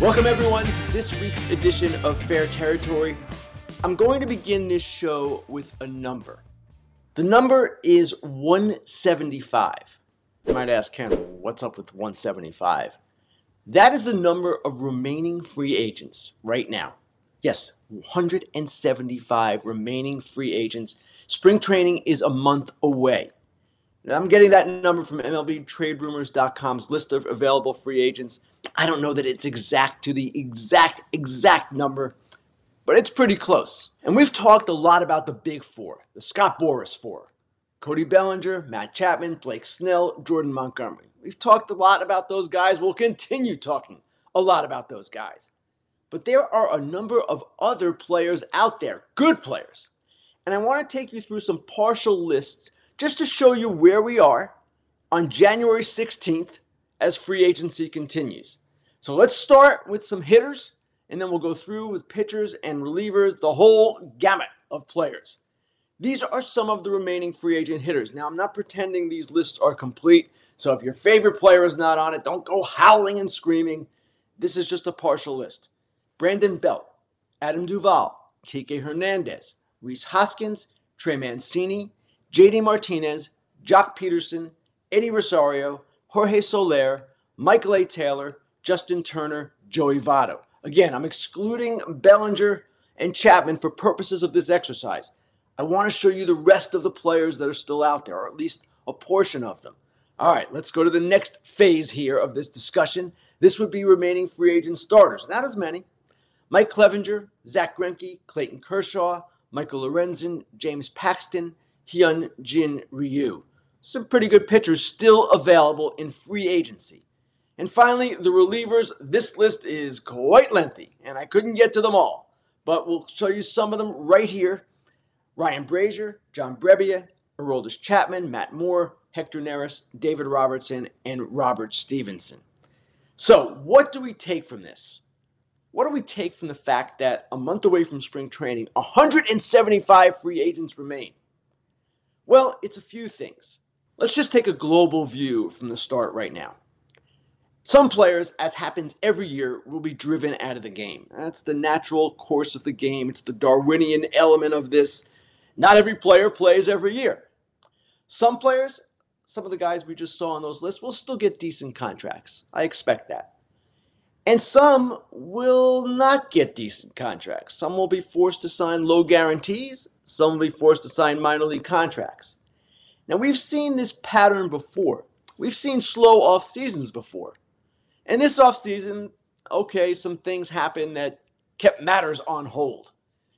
Welcome, everyone, to this week's edition of Fair Territory. I'm going to begin this show with a number. The number is 175. You might ask, Ken, what's up with 175? That is the number of remaining free agents right now. Yes, 175 remaining free agents. Spring training is a month away. I'm getting that number from MLBTradeRumors.com's list of available free agents. I don't know that it's exact to the exact, exact number, but it's pretty close. And we've talked a lot about the big four, the Scott Boras four Cody Bellinger, Matt Chapman, Blake Snell, Jordan Montgomery. We've talked a lot about those guys. We'll continue talking a lot about those guys. But there are a number of other players out there, good players. And I want to take you through some partial lists just to show you where we are on January 16th as free agency continues. So let's start with some hitters, and then we'll go through with pitchers and relievers, the whole gamut of players. These are some of the remaining free agent hitters. Now, I'm not pretending these lists are complete, so if your favorite player is not on it, don't go howling and screaming. This is just a partial list. Brandon Belt, Adam Duvall, Kike Hernandez, Rhys Hoskins, Trey Mancini, JD Martinez, Joc Pederson, Eddie Rosario, Jorge Soler, Michael A. Taylor, Justin Turner, Joey Votto. Again, I'm excluding Bellinger and Chapman for purposes of this exercise. I want to show you the rest of the players that are still out there, or at least a portion of them. All right, let's go to the next phase here of this discussion. This would be remaining free agent starters. Not as many. Mike Clevinger, Zach Greinke, Clayton Kershaw, Michael Lorenzen, James Paxton, Hyun Jin Ryu. Some pretty good pitchers still available in free agency. And finally, the relievers. This list is quite lengthy, and I couldn't get to them all, but we'll show you some of them right here. Ryan Brasier, John Brebbia, Aroldis Chapman, Matt Moore, Hector Neris, David Robertson, and Robert Stephenson. So, what do we take from this? What do we take from the fact that a month away from spring training, 175 free agents remain? Well, it's a few things. Let's just take a global view from the start right now. Some players, as happens every year, will be driven out of the game. That's the natural course of the game. It's the Darwinian element of this. Not every player plays every year. Some players, some of the guys we just saw on those lists, will still get decent contracts. I expect that. And some will not get decent contracts. Some will be forced to sign low guarantees, some will be forced to sign minor league contracts. Now, we've seen this pattern before. We've seen slow off seasons before. And this off season, okay, some things happened that kept matters on hold.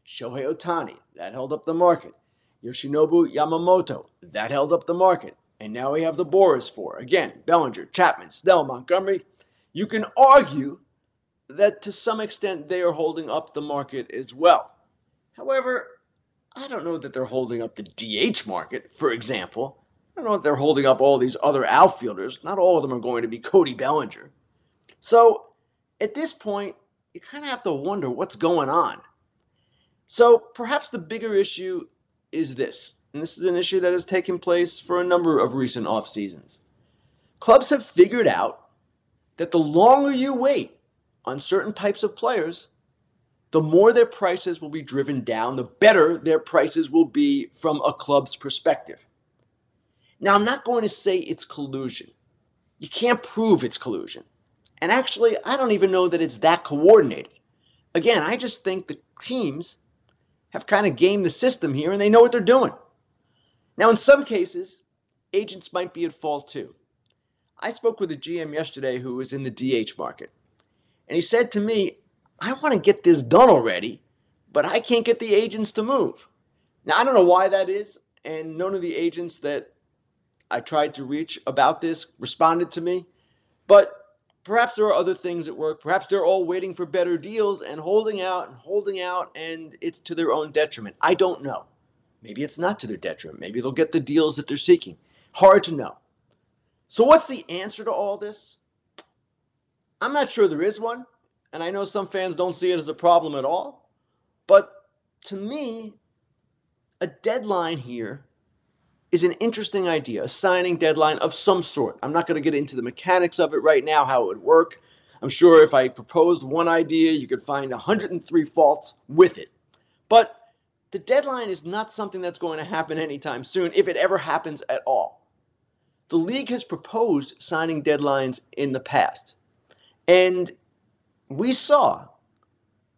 Shohei Ohtani, that held up the market. Yoshinobu Yamamoto, that held up the market. And now we have the Boras four. Again, Bellinger, Chapman, Snell, Montgomery. You can argue that to some extent they are holding up the market as well. However, I don't know that they're holding up the DH market, for example. I don't know if they're holding up all these other outfielders. Not all of them are going to be Cody Bellinger. So at this point, you kind of have to wonder what's going on. So perhaps the bigger issue is this, and this is an issue that has taken place for a number of recent off seasons. Clubs have figured out that the longer you wait on certain types of players, the more their prices will be driven down, the better their prices will be from a club's perspective. Now, I'm not going to say it's collusion. You can't prove it's collusion. And actually, I don't even know that it's that coordinated. Again, I just think the teams have kind of gamed the system here and they know what they're doing. Now, in some cases, agents might be at fault too. I spoke with a GM yesterday who was in the DH market. And he said to me, I want to get this done already, but I can't get the agents to move. Now, I don't know why that is, and none of the agents that I tried to reach about this responded to me, but perhaps there are other things at work. Perhaps they're all waiting for better deals and holding out and holding out, and it's to their own detriment. I don't know. Maybe it's not to their detriment. Maybe they'll get the deals that they're seeking. Hard to know. So, what's the answer to all this? I'm not sure there is one. And I know some fans don't see it as a problem at all. But to me, a deadline here is an interesting idea, a signing deadline of some sort. I'm not going to get into the mechanics of it right now, how it would work. I'm sure if I proposed one idea, you could find 103 faults with it. But the deadline is not something that's going to happen anytime soon, if it ever happens at all. The league has proposed signing deadlines in the past. And we saw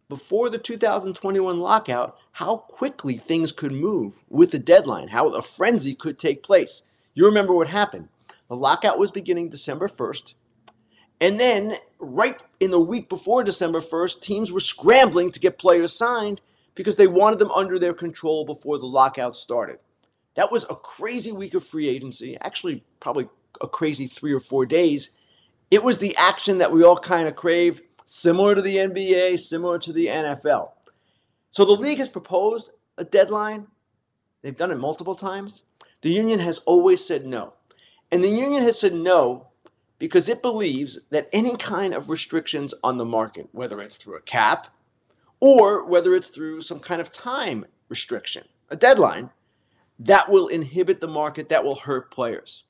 before the 2021 lockout how quickly things could move with the deadline, how a frenzy could take place. You remember what happened. The lockout was beginning December 1st. And then, right in the week before December 1st, teams were scrambling to get players signed because they wanted them under their control before the lockout started. That was a crazy week of free agency, actually, probably a crazy three or four days. It was the action that we all kind of crave, similar to the NBA, similar to the NFL. So the league has proposed a deadline. They've done it multiple times. The union has always said no. And the union has said no because it believes that any kind of restrictions on the market, whether it's through a cap or whether it's through some kind of time restriction, a deadline, that will inhibit the market, that will hurt players.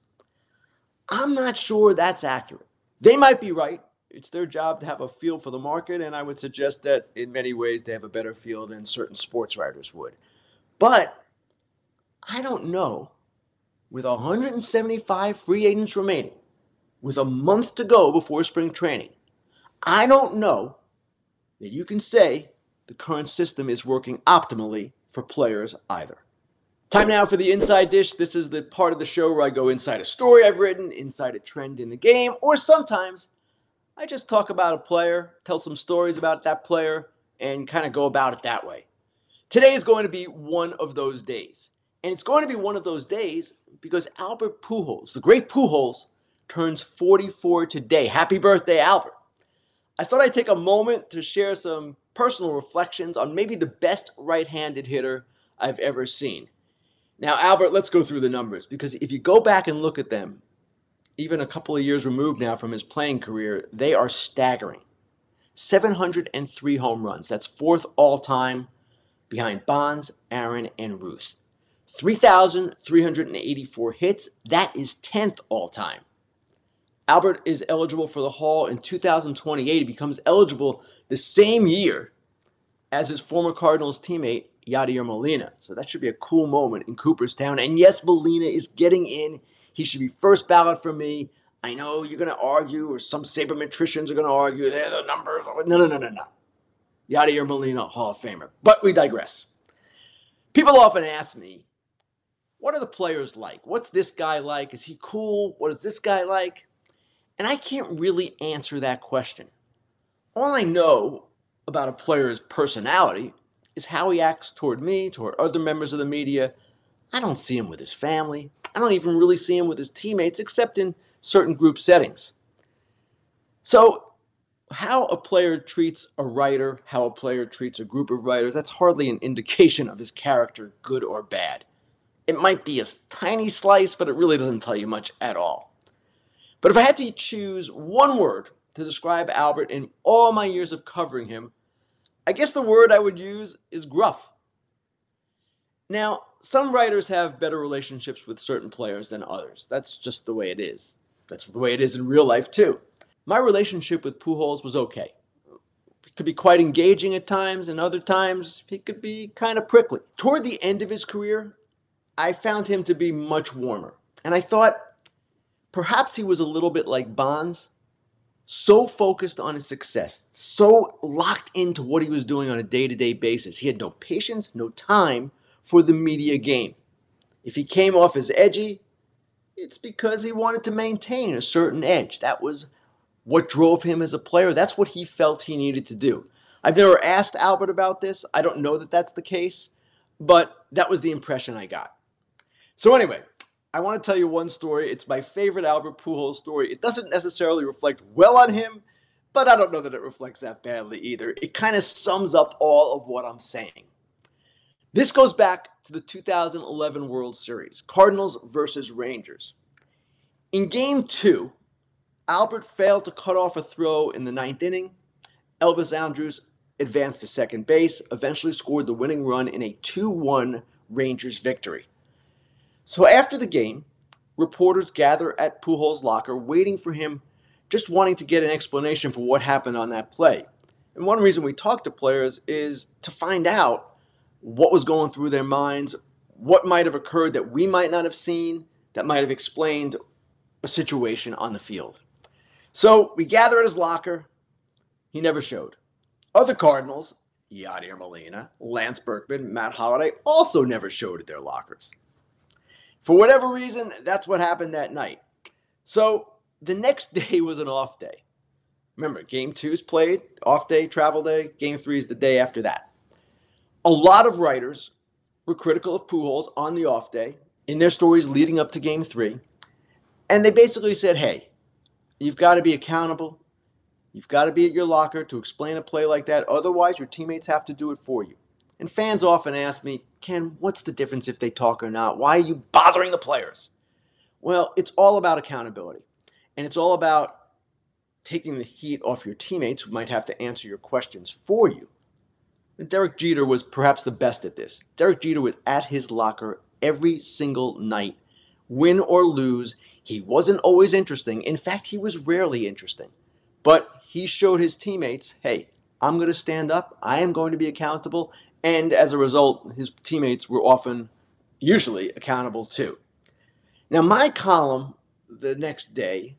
I'm not sure that's accurate. They might be right. It's their job to have a feel for the market, and I would suggest that in many ways they have a better feel than certain sports writers would. But I don't know, with 175 free agents remaining, with a month to go before spring training, I don't know that you can say the current system is working optimally for players either. Time now for the inside dish. This is the part of the show where I go inside a story I've written, inside a trend in the game, or sometimes I just talk about a player, tell some stories about that player, and kind of go about it that way. Today is going to be one of those days. And it's going to be one of those days because Albert Pujols, the great Pujols, turns 44 today. Happy birthday, Albert. I thought I'd take a moment to share some personal reflections on maybe the best right handed hitter I've ever seen. Now, Albert, let's go through the numbers because if you go back and look at them, even a couple of years removed now from his playing career, they are staggering. 703 home runs. That's fourth all time behind Bonds, Aaron, and Ruth. 3,384 hits. That is 10th all time. Albert is eligible for the Hall in 2028. He becomes eligible the same year as his former Cardinals teammate, Yadier Molina. So that should be a cool moment in Cooperstown. And yes, Molina is getting in. He should be first ballot for me. I know you're going to argue, or some sabermetricians are going to argue, they're the numbers. No, no, no, no, no. Yadier Molina, Hall of Famer. But we digress. People often ask me, what are the players like? What's this guy like? Is he cool? What is this guy like? And I can't really answer that question. All I know about a player's personality is how he acts toward me, toward other members of the media. I don't see him with his family. I don't even really see him with his teammates, except in certain group settings. So, how a player treats a writer, how a player treats a group of writers, that's hardly an indication of his character, good or bad. It might be a tiny slice, but it really doesn't tell you much at all. But if I had to choose one word to describe Albert in all my years of covering him, I guess the word I would use is gruff. Now, some writers have better relationships with certain players than others. That's just the way it is. That's the way it is in real life, too. My relationship with Pujols was okay. It could be quite engaging at times, and other times he could be kind of prickly. Toward the end of his career, I found him to be much warmer. And I thought perhaps he was a little bit like Bonds, so focused on his success, so locked into what he was doing on a day to day basis. He had no patience, no time for the media game. If he came off as edgy, it's because he wanted to maintain a certain edge. That was what drove him as a player. That's what he felt he needed to do. I've never asked Albert about this. I don't know that that's the case, but that was the impression I got. So, anyway, I want to tell you one story. It's my favorite Albert Pujols story. It doesn't necessarily reflect well on him, but I don't know that it reflects that badly either. It kind of sums up all of what I'm saying. This goes back to the 2011 World Series, Cardinals versus Rangers. In game two, Albert failed to cut off a throw in the ninth inning. Elvis Andrus advanced to second base, eventually scored the winning run in a 2 1 Rangers victory. So after the game, reporters gather at Pujols' locker waiting for him just wanting to get an explanation for what happened on that play. And one reason we talk to players is to find out what was going through their minds, what might have occurred that we might not have seen, that might have explained a situation on the field. So we gather at his locker. He never showed. Other Cardinals, Yadier Molina, Lance Berkman, Matt Holliday, also never showed at their lockers. For whatever reason, that's what happened that night. So the next day was an off day. Remember, game two is played, off day, travel day. Game three is the day after that. A lot of writers were critical of Pujols on the off day in their stories leading up to game three. And they basically said, hey, you've got to be accountable. You've got to be at your locker to explain a play like that. Otherwise, your teammates have to do it for you. And fans often ask me, Ken, what's the difference if they talk or not? Why are you bothering the players? Well, it's all about accountability. And it's all about taking the heat off your teammates who might have to answer your questions for you. Derek Jeter was perhaps the best at this. Derek Jeter was at his locker every single night. Win or lose, he wasn't always interesting. In fact, he was rarely interesting. But he showed his teammates hey, I'm going to stand up, I am going to be accountable. And as a result, his teammates were often, usually, accountable too. Now, my column the next day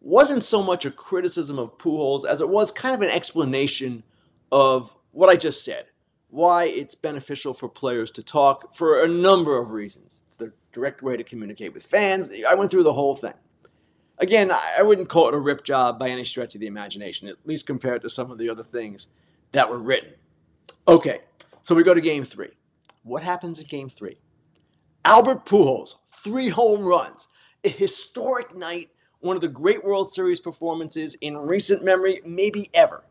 wasn't so much a criticism of Pujols as it was kind of an explanation of what I just said. Why it's beneficial for players to talk for a number of reasons. It's the direct way to communicate with fans. I went through the whole thing. Again, I wouldn't call it a rip job by any stretch of the imagination, at least compared to some of the other things that were written. Okay, so we go to game three. What happens in game three? Albert Pujols, three home runs, a historic night one of the great World Series performances in recent memory, maybe ever.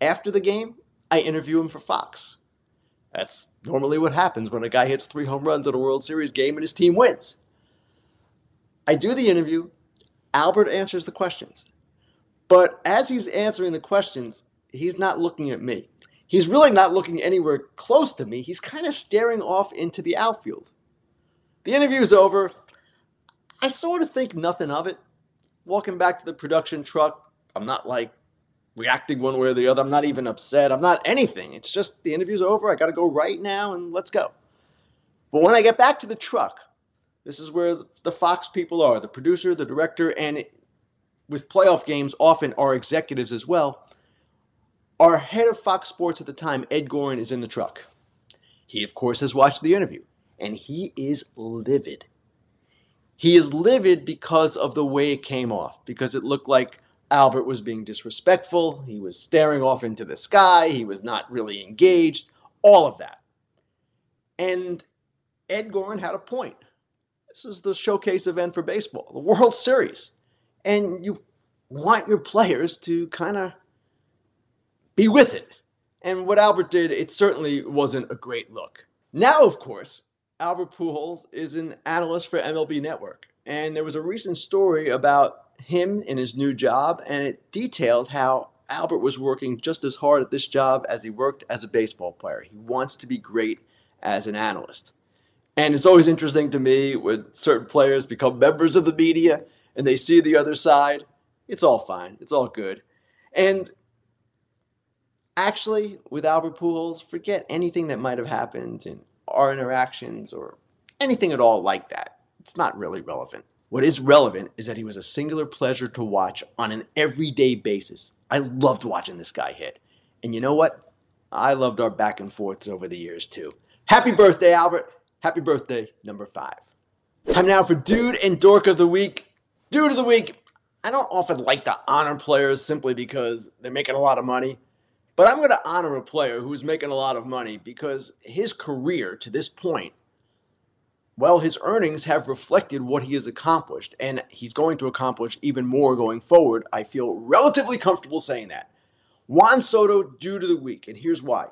After the game, I interview him for Fox. That's normally what happens when a guy hits three home runs at a World Series game and his team wins. I do the interview, Albert answers the questions. But as he's answering the questions, he's not looking at me. He's really not looking anywhere close to me. He's kind of staring off into the outfield. The interview's over. I sort of think nothing of it. Walking back to the production truck, I'm not like reacting one way or the other. I'm not even upset. I'm not anything. It's just the interview's over. I got to go right now and let's go. But when I get back to the truck, this is where the Fox people are the producer, the director, and with playoff games, often our executives as well. Our head of Fox Sports at the time, Ed Goren, is in the truck. He, of course, has watched the interview, and he is livid. He is livid because of the way it came off, because it looked like Albert was being disrespectful. He was staring off into the sky. He was not really engaged. All of that. And Ed Goren had a point. This is the showcase event for baseball, the World Series. And you want your players to kind of be with it. And what Albert did, it certainly wasn't a great look. Now, of course, Albert Pujols is an analyst for MLB Network. And there was a recent story about him in his new job, and it detailed how Albert was working just as hard at this job as he worked as a baseball player. He wants to be great as an analyst. And it's always interesting to me when certain players become members of the media and they see the other side. It's all fine, it's all good. And actually, with Albert Pujols, forget anything that might have happened in our interactions or anything at all like that. It's not really relevant. What is relevant is that he was a singular pleasure to watch on an everyday basis. I loved watching this guy hit. And you know what? I loved our back and forths over the years too. Happy birthday, Albert. Happy birthday, number five. Time now for Dude and Dork of the Week. Dude of the Week. I don't often like to honor players simply because they're making a lot of money. But I'm going to honor a player who's making a lot of money because his career to this point, well, his earnings have reflected what he has accomplished, and he's going to accomplish even more going forward. I feel relatively comfortable saying that. Juan Soto, Dude of the Week, and here's why.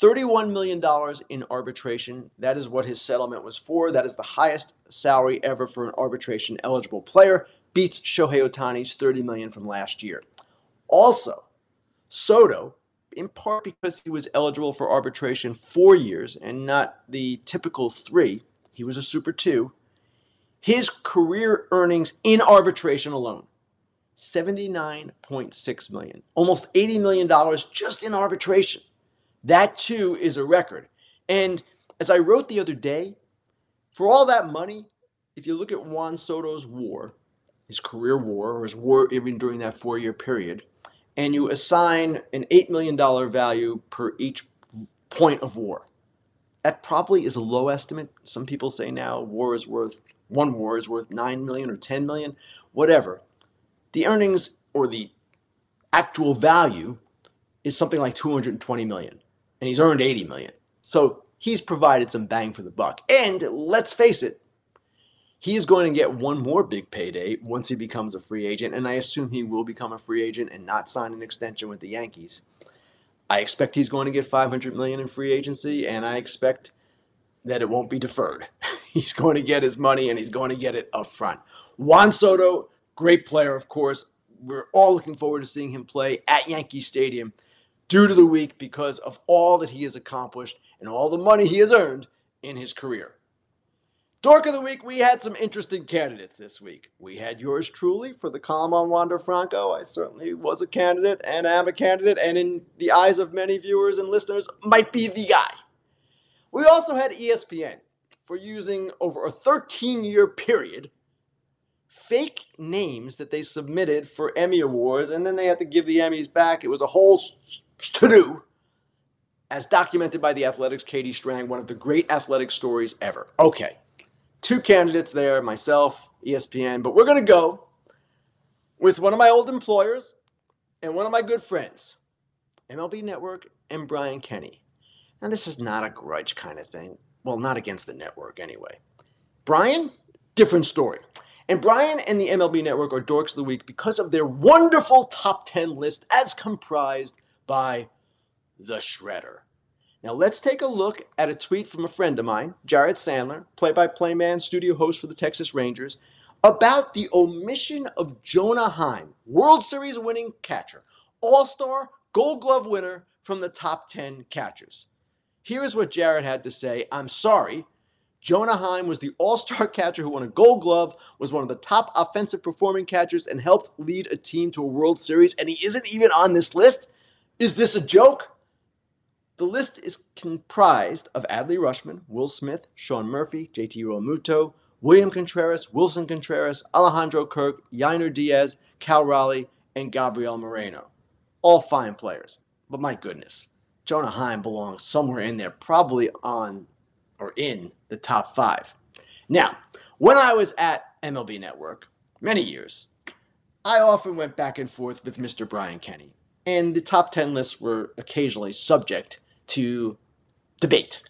$31 million in arbitration. That is what his settlement was for. That is the highest salary ever for an arbitration eligible player. Beats Shohei Ohtani's 30 million from last year. Also, Soto, in part because he was eligible for arbitration four years and not the typical three, he was a Super 2. His career earnings in arbitration alone 79.6 million. Almost 80 million dollars just in arbitration. That too is a record. And as I wrote the other day, for all that money, if you look at Juan Soto's war, his career war, or his war even during that four year period, and you assign an $8 million value per each point of war, that probably is a low estimate. Some people say now war is worth, one war is worth 9 million or 10 million, whatever. The earnings or the actual value is something like 220 million, and he's earned 80 million. So he's provided some bang for the buck. And let's face it, he is going to get one more big payday once he becomes a free agent, and I assume he will become a free agent and not sign an extension with the Yankees. I expect he's going to get 500 million in free agency, and I expect that it won't be deferred. he's going to get his money, and he's going to get it up front. Juan Soto, great player, of course. We're all looking forward to seeing him play at Yankee Stadium Dude of the Week because of all that he has accomplished and all the money he has earned in his career. Dork of the Week, we had some interesting candidates this week. We had yours truly for the column on Wander Franco. I certainly was a candidate and am a candidate, and in the eyes of many viewers and listeners, might be the guy. We also had ESPN for using over a 13 year period fake names that they submitted for Emmy Awards, and then they had to give the Emmys back. It was a whole to do, as documented by the Athletic's Katie Strang, one of the great athletic stories ever. Okay, two candidates there, myself, ESPN, but we're going to go with one of my old employers and one of my good friends, MLB Network and Brian Kenny. Now, this is not a grudge kind of thing. Well, not against the network anyway. Brian, different story. And Brian and the MLB Network are Dorks of the Week because of their wonderful top 10 list as comprised by the Shredder. Now let's take a look at a tweet from a friend of mine, Jared Sandler, play-by-play man, studio host for the Texas Rangers, about the omission of Jonah Heim, World Series winning catcher, All-Star, Gold Glove winner from the top 10 catchers. Here is what Jared had to say. I'm sorry. Jonah Heim was the all-star catcher who won a gold glove, was one of the top offensive performing catchers, and helped lead a team to a World Series, and he isn't even on this list? Is this a joke? The list is comprised of Adley Rutschman, Will Smith, Sean Murphy, JT Realmuto, William Contreras, Willson Contreras, Alejandro Kirk, Yainer Diaz, Cal Raleigh, and Gabriel Moreno. All fine players. But my goodness, Jonah Heim belongs somewhere in there, probably on or in the top five. Now, when I was at MLB Network, many years, I often went back and forth with Mr. Brian Kenny and the top 10 lists were occasionally subject to debate.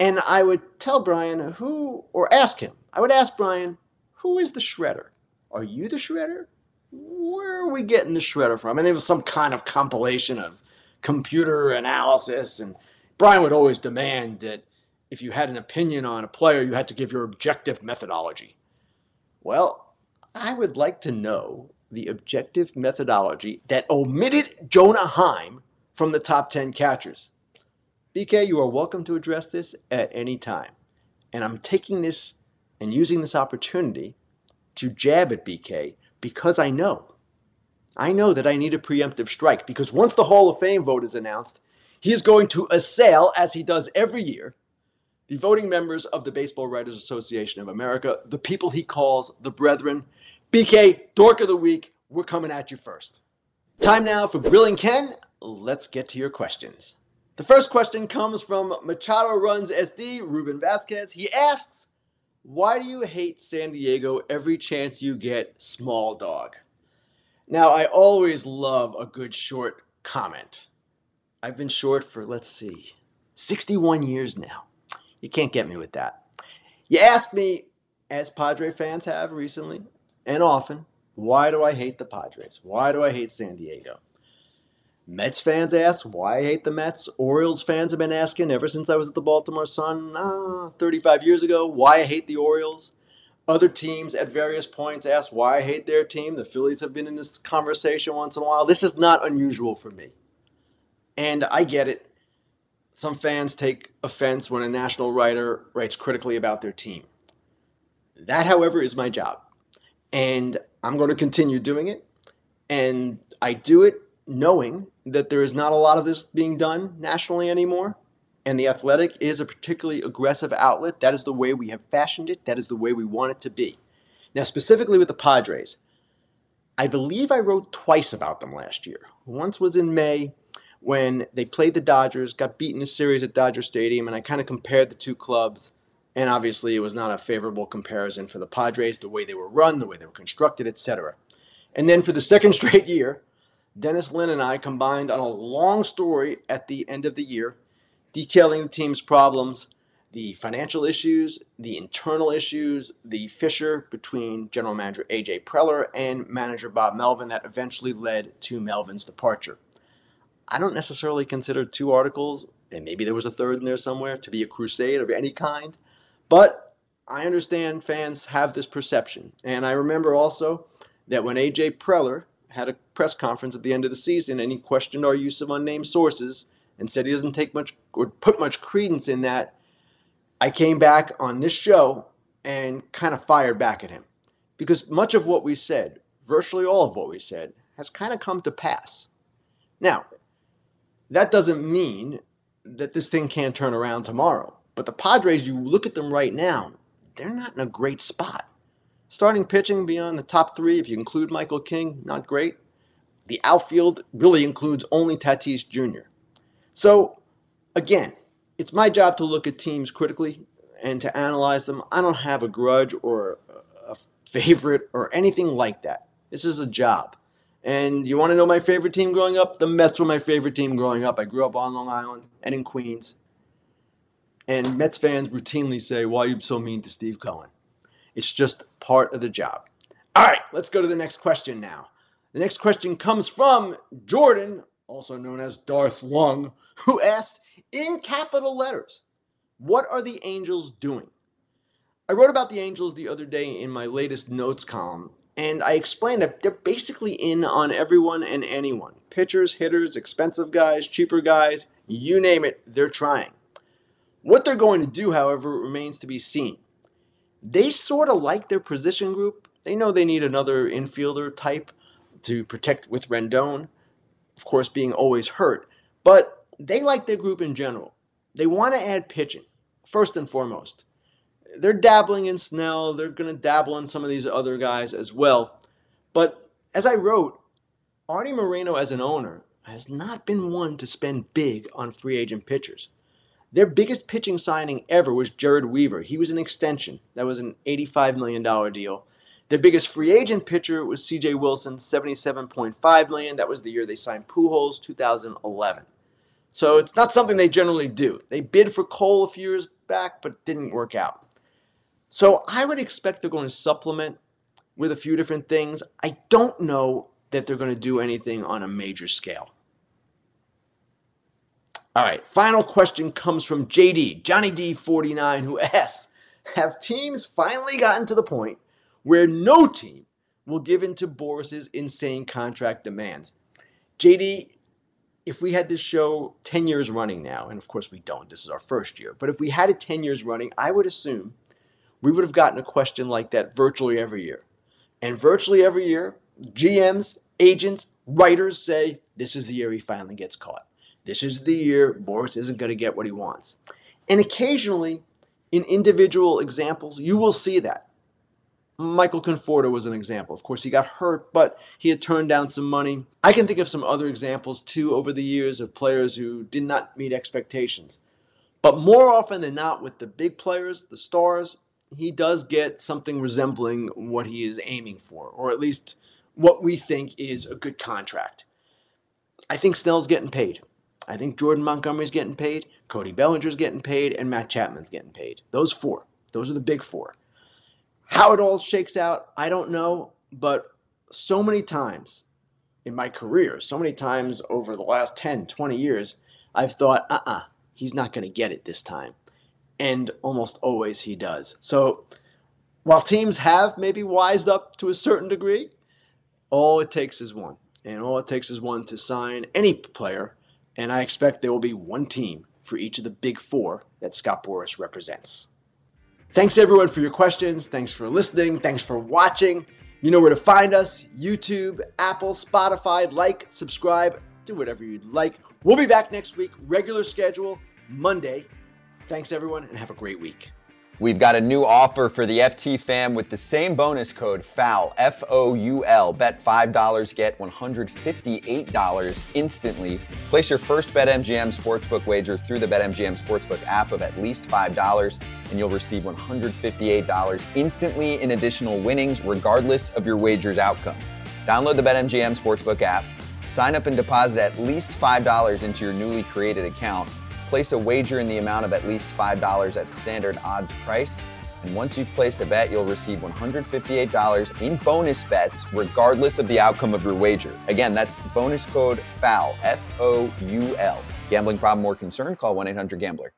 And I would tell Brian who, or ask him, I would ask Brian, who is the shredder? Are you the shredder? Where are we getting the shredder from? And it was some kind of compilation of computer analysis. And Brian would always demand that if you had an opinion on a player, you had to give your objective methodology. Well, I would like to know the objective methodology that omitted Jonah Heim from the top 10 catchers. BK, you are welcome to address this at any time. And I'm taking this and using this opportunity to jab at BK because I know. I know that I need a preemptive strike because once the Hall of Fame vote is announced, he is going to assail, as he does every year, the voting members of the Baseball Writers Association of America, the people he calls the Brethren, BK, Dork of the Week, we're coming at you first. Time now for Grillin' Ken. Let's get to your questions. The first question comes from Machado Runs SD, Ruben Vasquez. He asks, Why do you hate San Diego every chance you get, small dog? Now, I always love a good short comment. I've been short for, let's see, 61 years now. You can't get me with that. You ask me, as Padre fans have recently, and often, why do I hate the Padres? Why do I hate San Diego? Mets fans ask why I hate the Mets. Orioles fans have been asking ever since I was at the Baltimore Sun uh, 35 years ago why I hate the Orioles. Other teams at various points ask why I hate their team. The Phillies have been in this conversation once in a while. This is not unusual for me. And I get it. Some fans take offense when a national writer writes critically about their team. That, however, is my job. And I'm going to continue doing it. And I do it knowing that there is not a lot of this being done nationally anymore. And The Athletic is a particularly aggressive outlet. That is the way we have fashioned it, that is the way we want it to be. Now, specifically with the Padres, I believe I wrote twice about them last year. Once was in May when they played the Dodgers, got beaten a series at Dodger Stadium, and I kind of compared the two clubs. And obviously, it was not a favorable comparison for the Padres, the way they were run, the way they were constructed, etc. And then for the second straight year, Dennis Lin and I combined on a long story at the end of the year, detailing the team's problems, the financial issues, the internal issues, the fissure between general manager AJ Preller and manager Bob Melvin that eventually led to Melvin's departure. I don't necessarily consider two articles, and maybe there was a third in there somewhere, to be a crusade of any kind, but I understand fans have this perception. And I remember also that when AJ Preller had a press conference at the end of the season and he questioned our use of unnamed sources and said he doesn't take much or put much credence in that, I came back on this show and kind of fired back at him. Because much of what we said, virtually all of what we said, has kind of come to pass. Now, that doesn't mean that this thing can't turn around tomorrow. But the Padres, you look at them right now, they're not in a great spot. Starting pitching beyond the top three, if you include Michael King, not great. The outfield really includes only Tatis Jr. So, again, it's my job to look at teams critically and to analyze them. I don't have a grudge or a favorite or anything like that. This is a job. And you want to know my favorite team growing up? The Mets were my favorite team growing up. I grew up on Long Island and in Queens. And Mets fans routinely say, Why are you so mean to Steve Cohen? It's just part of the job. All right, let's go to the next question now. The next question comes from Jordan, also known as Darth Lung, who asked in capital letters, What are the Angels doing? I wrote about the Angels the other day in my latest notes column, and I explained that they're basically in on everyone and anyone pitchers, hitters, expensive guys, cheaper guys, you name it, they're trying. What they're going to do, however, remains to be seen they sort of like their position group. They know they need another infielder type to protect with Rendon, of course, being always hurt. But they like their group in general. They want to add pitching, first and foremost. They're dabbling in Snell. They're going to dabble in some of these other guys as well. But as I wrote, Arte Moreno as an owner has not been one to spend big on free agent pitchers. Their biggest pitching signing ever was Jered Weaver. He was an extension. That was an $85 million deal. Their biggest free agent pitcher was CJ Wilson, 77.5 million. That was the year they signed Pujols, 2011. So it's not something they generally do. They bid for Cole a few years back, but didn't work out. So I would expect they're going to supplement with a few different things. I don't know that they're going to do anything on a major scale. All right, final question comes from JD, Johnny D49, who asks Have teams finally gotten to the point where no team will give in to Boras's insane contract demands? JD, if we had this show 10 years running now, and of course we don't, this is our first year, but if we had it 10 years running, I would assume we would have gotten a question like that virtually every year. And virtually every year, GMs, agents, writers say, This is the year he finally gets caught. This is the year Boras isn't going to get what he wants. And occasionally, in individual examples, you will see that. Michael Conforto was an example. Of course, he got hurt, but he had turned down some money. I can think of some other examples too over the years of players who did not meet expectations. But more often than not, with the big players, the stars, he does get something resembling what he is aiming for, or at least what we think is a good contract. I think Snell's getting paid. I think Jordan Montgomery's getting paid, Cody Bellinger's getting paid, and Matt Chapman's getting paid. Those four. Those are the big four. How it all shakes out, I don't know, but so many times in my career, so many times over the last 10, 20 years, I've thought, uh uh-uh, uh, he's not going to get it this time. And almost always he does. So while teams have maybe wised up to a certain degree, all it takes is one. And all it takes is one to sign any player and I expect there will be one team for each of the big four that Scott Boras represents. Thanks everyone for your questions. Thanks for listening. Thanks for watching. You know where to find us YouTube, Apple, Spotify. Like, subscribe, do whatever you'd like. We'll be back next week, regular schedule, Monday. Thanks, everyone, and have a great week. We've got a new offer for the FT fam with the same bonus code FOUL, F O U L. Bet $5, get $158 instantly. Place your first BetMGM Sportsbook wager through the BetMGM Sportsbook app of at least $5, and you'll receive $158 instantly in additional winnings, regardless of your wager's outcome. Download the BetMGM Sportsbook app, sign up and deposit at least $5 into your newly created account Place a wager in the amount of at least $5 at standard odds price. And once you've placed a bet, you'll receive $158 in bonus bets, regardless of the outcome of your wager. Again, that's bonus code FOUL, F O U L. Gambling problem or concern? Call 1 800 Gambler.